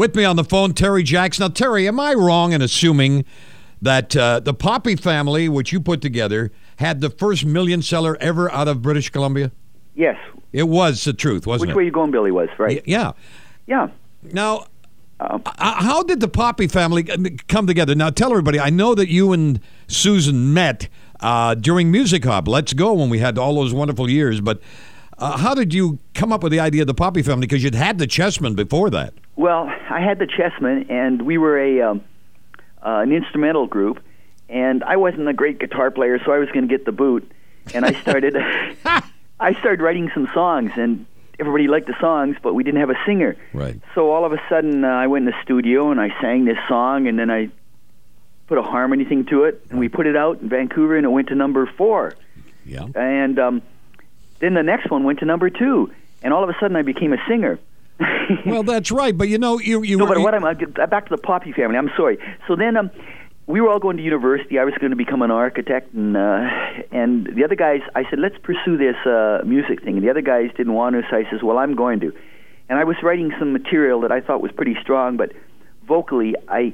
With me on the phone, Terry Jacks. Now, Terry, am I wrong in assuming that uh, the Poppy family, which you put together, had the first million seller ever out of British Columbia? Yes. It was the truth, wasn't Which it? Which way you going, Billy? Was right. Y- Yeah. Yeah. Now, Um, uh, how did the Poppy family come together? Now, tell everybody. I know that you and Susan met uh, during Music Hop. Let's go when we had all those wonderful years. But uh, how did you come up with the idea of the Poppy family? Because you'd had the Chessmen before that. Well, I had the Chessmen, and we were a um, uh, an instrumental group, and I wasn't a great guitar player, so I was going to get the boot, and I started I started writing some songs, and everybody liked the songs, but we didn't have a singer. Right. So all of a sudden, uh, I went in the studio and I sang this song, and then I put a harmony thing to it, and we put it out in Vancouver, and it went to number four. Yeah. And um, then the next one went to number two, and all of a sudden, I became a singer. Well, that's right. But you know, you you no, were but what I'm uh, back to the Poppy family. I'm sorry. So then, um, we were all going to university. I was going to become an architect, and uh, and the other guys. I said, let's pursue this uh, music thing. And the other guys didn't want to, so I says, well, I'm going to. And I was writing some material that I thought was pretty strong, but vocally, I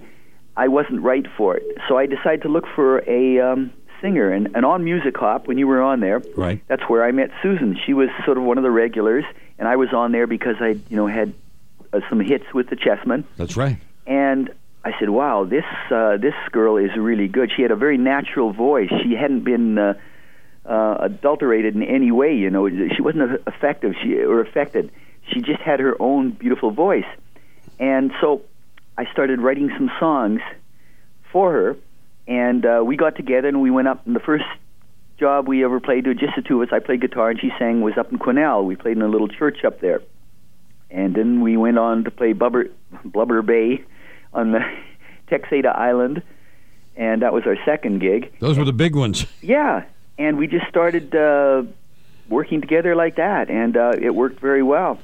I wasn't right for it. So I decided to look for a um, singer. And, and on Music Hop, when you were on there, Right. that's where I met Susan. She was sort of one of the regulars, and I was on there because I, you know, had some hits with the Chessmen That's right. and I said, "Wow, this uh, this girl is really good. She had a very natural voice. She hadn't been uh, uh, adulterated in any way. You know, she wasn't effective. She or affected. She just had her own beautiful voice. And so, I started writing some songs for her, and uh, we got together and we went up. And the first job we ever played, just the two of us, I played guitar and she sang, was up in Quesnel. We played in a little church up there. And then we went on to play Blubber, Blubber Bay on the Texada Island, and that was our second gig. Those were the big ones. Yeah, and we just started uh, working together like that, and uh, it worked very well.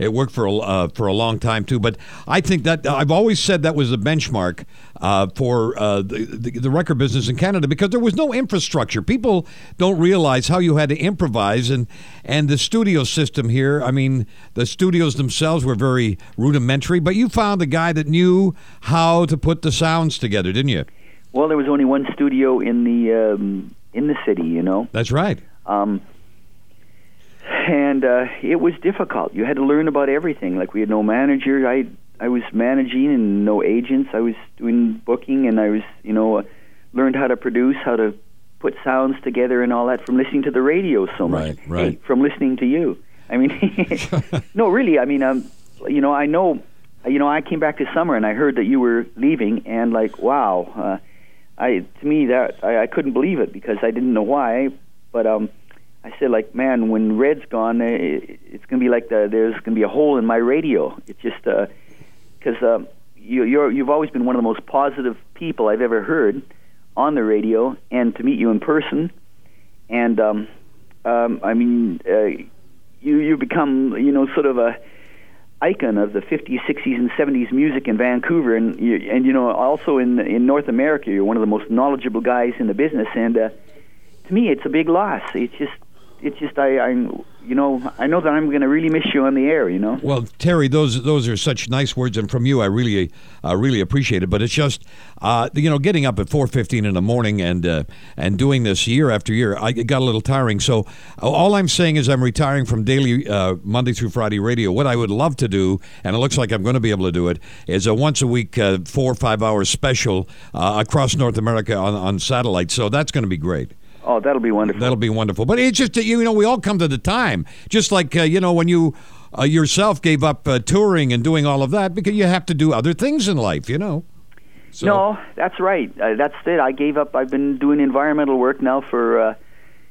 It worked for a, uh, for a long time too, but I think that I've always said that was the benchmark uh, for uh, the, the the record business in Canada because there was no infrastructure. People don't realize how you had to improvise, and and the studio system here. I mean, the studios themselves were very rudimentary, but you found a guy that knew how to put the sounds together, didn't you? Well, there was only one studio in the um, in the city, you know. That's right. Um, and uh, it was difficult. You had to learn about everything. Like we had no manager. I I was managing and no agents. I was doing booking and I was you know uh, learned how to produce, how to put sounds together and all that from listening to the radio so much. Right, right. Hey, from listening to you. I mean, no, really. I mean, um, you know, I know. You know, I came back this summer and I heard that you were leaving, and like, wow. Uh, I to me that I, I couldn't believe it because I didn't know why, but um, I said like, man, when Red's gone, eh, it's gonna be like the there's gonna be a hole in my radio. It's just because uh, um, you, you're you've always been one of the most positive people I've ever heard on the radio, and to meet you in person, and um, um, I mean, uh, you you become you know sort of a icon of the 50s, 60s, and 70s music in Vancouver, and you, and you know also in in North America, you're one of the most knowledgeable guys in the business. And uh, to me, it's a big loss. It's just, it's just I, I you know, I know that I'm going to really miss you on the air. You know. Well, Terry, those those are such nice words, and from you, I really uh, really appreciate it. But it's just, uh, you know, getting up at four fifteen in the morning and uh, and doing this year after year, I it got a little tiring. So all I'm saying is I'm retiring from daily uh, Monday through Friday radio. What I would love to do, and it looks like I'm going to be able to do it, is a once a week uh, four or five hour special uh, across North America on on satellite. So that's going to be great. Oh, that'll be wonderful. That'll be wonderful. But it's just that, you know we all come to the time, just like uh, you know when you uh, yourself gave up uh, touring and doing all of that because you have to do other things in life, you know. So, No, that's right. Uh, that's it. I gave up. I've been doing environmental work now for uh,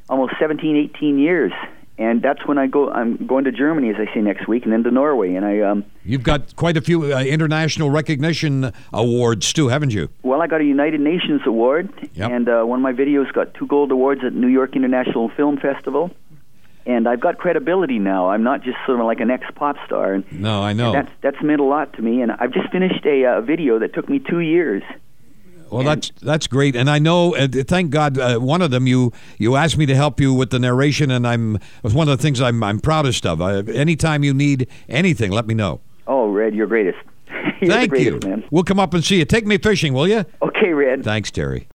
almost 17, 18 years, and that's when I go. I'm going to Germany, as I say, next week, and then to Norway. And I, um, you've got quite a few uh, international recognition awards too, haven't you? well, I got a United Nations award, Yep. and uh, one of my videos got two gold awards at New York International Film Festival. And I've got credibility now. I'm not just sort of like an ex pop star, and No, I know. that's that's meant a lot to me. And I've just finished a uh, video that took me two years. Well, that's that's great, and I know. Uh, thank God, uh, one of them you you asked me to help you with the narration, and I'm it's one of the things I'm I'm proudest of. Uh, anytime you need anything, let me know. Oh, Red, you're greatest. You're Thank the you. man. We'll come up and see you. Take me fishing, will you? Okay, Red. Thanks, Terry.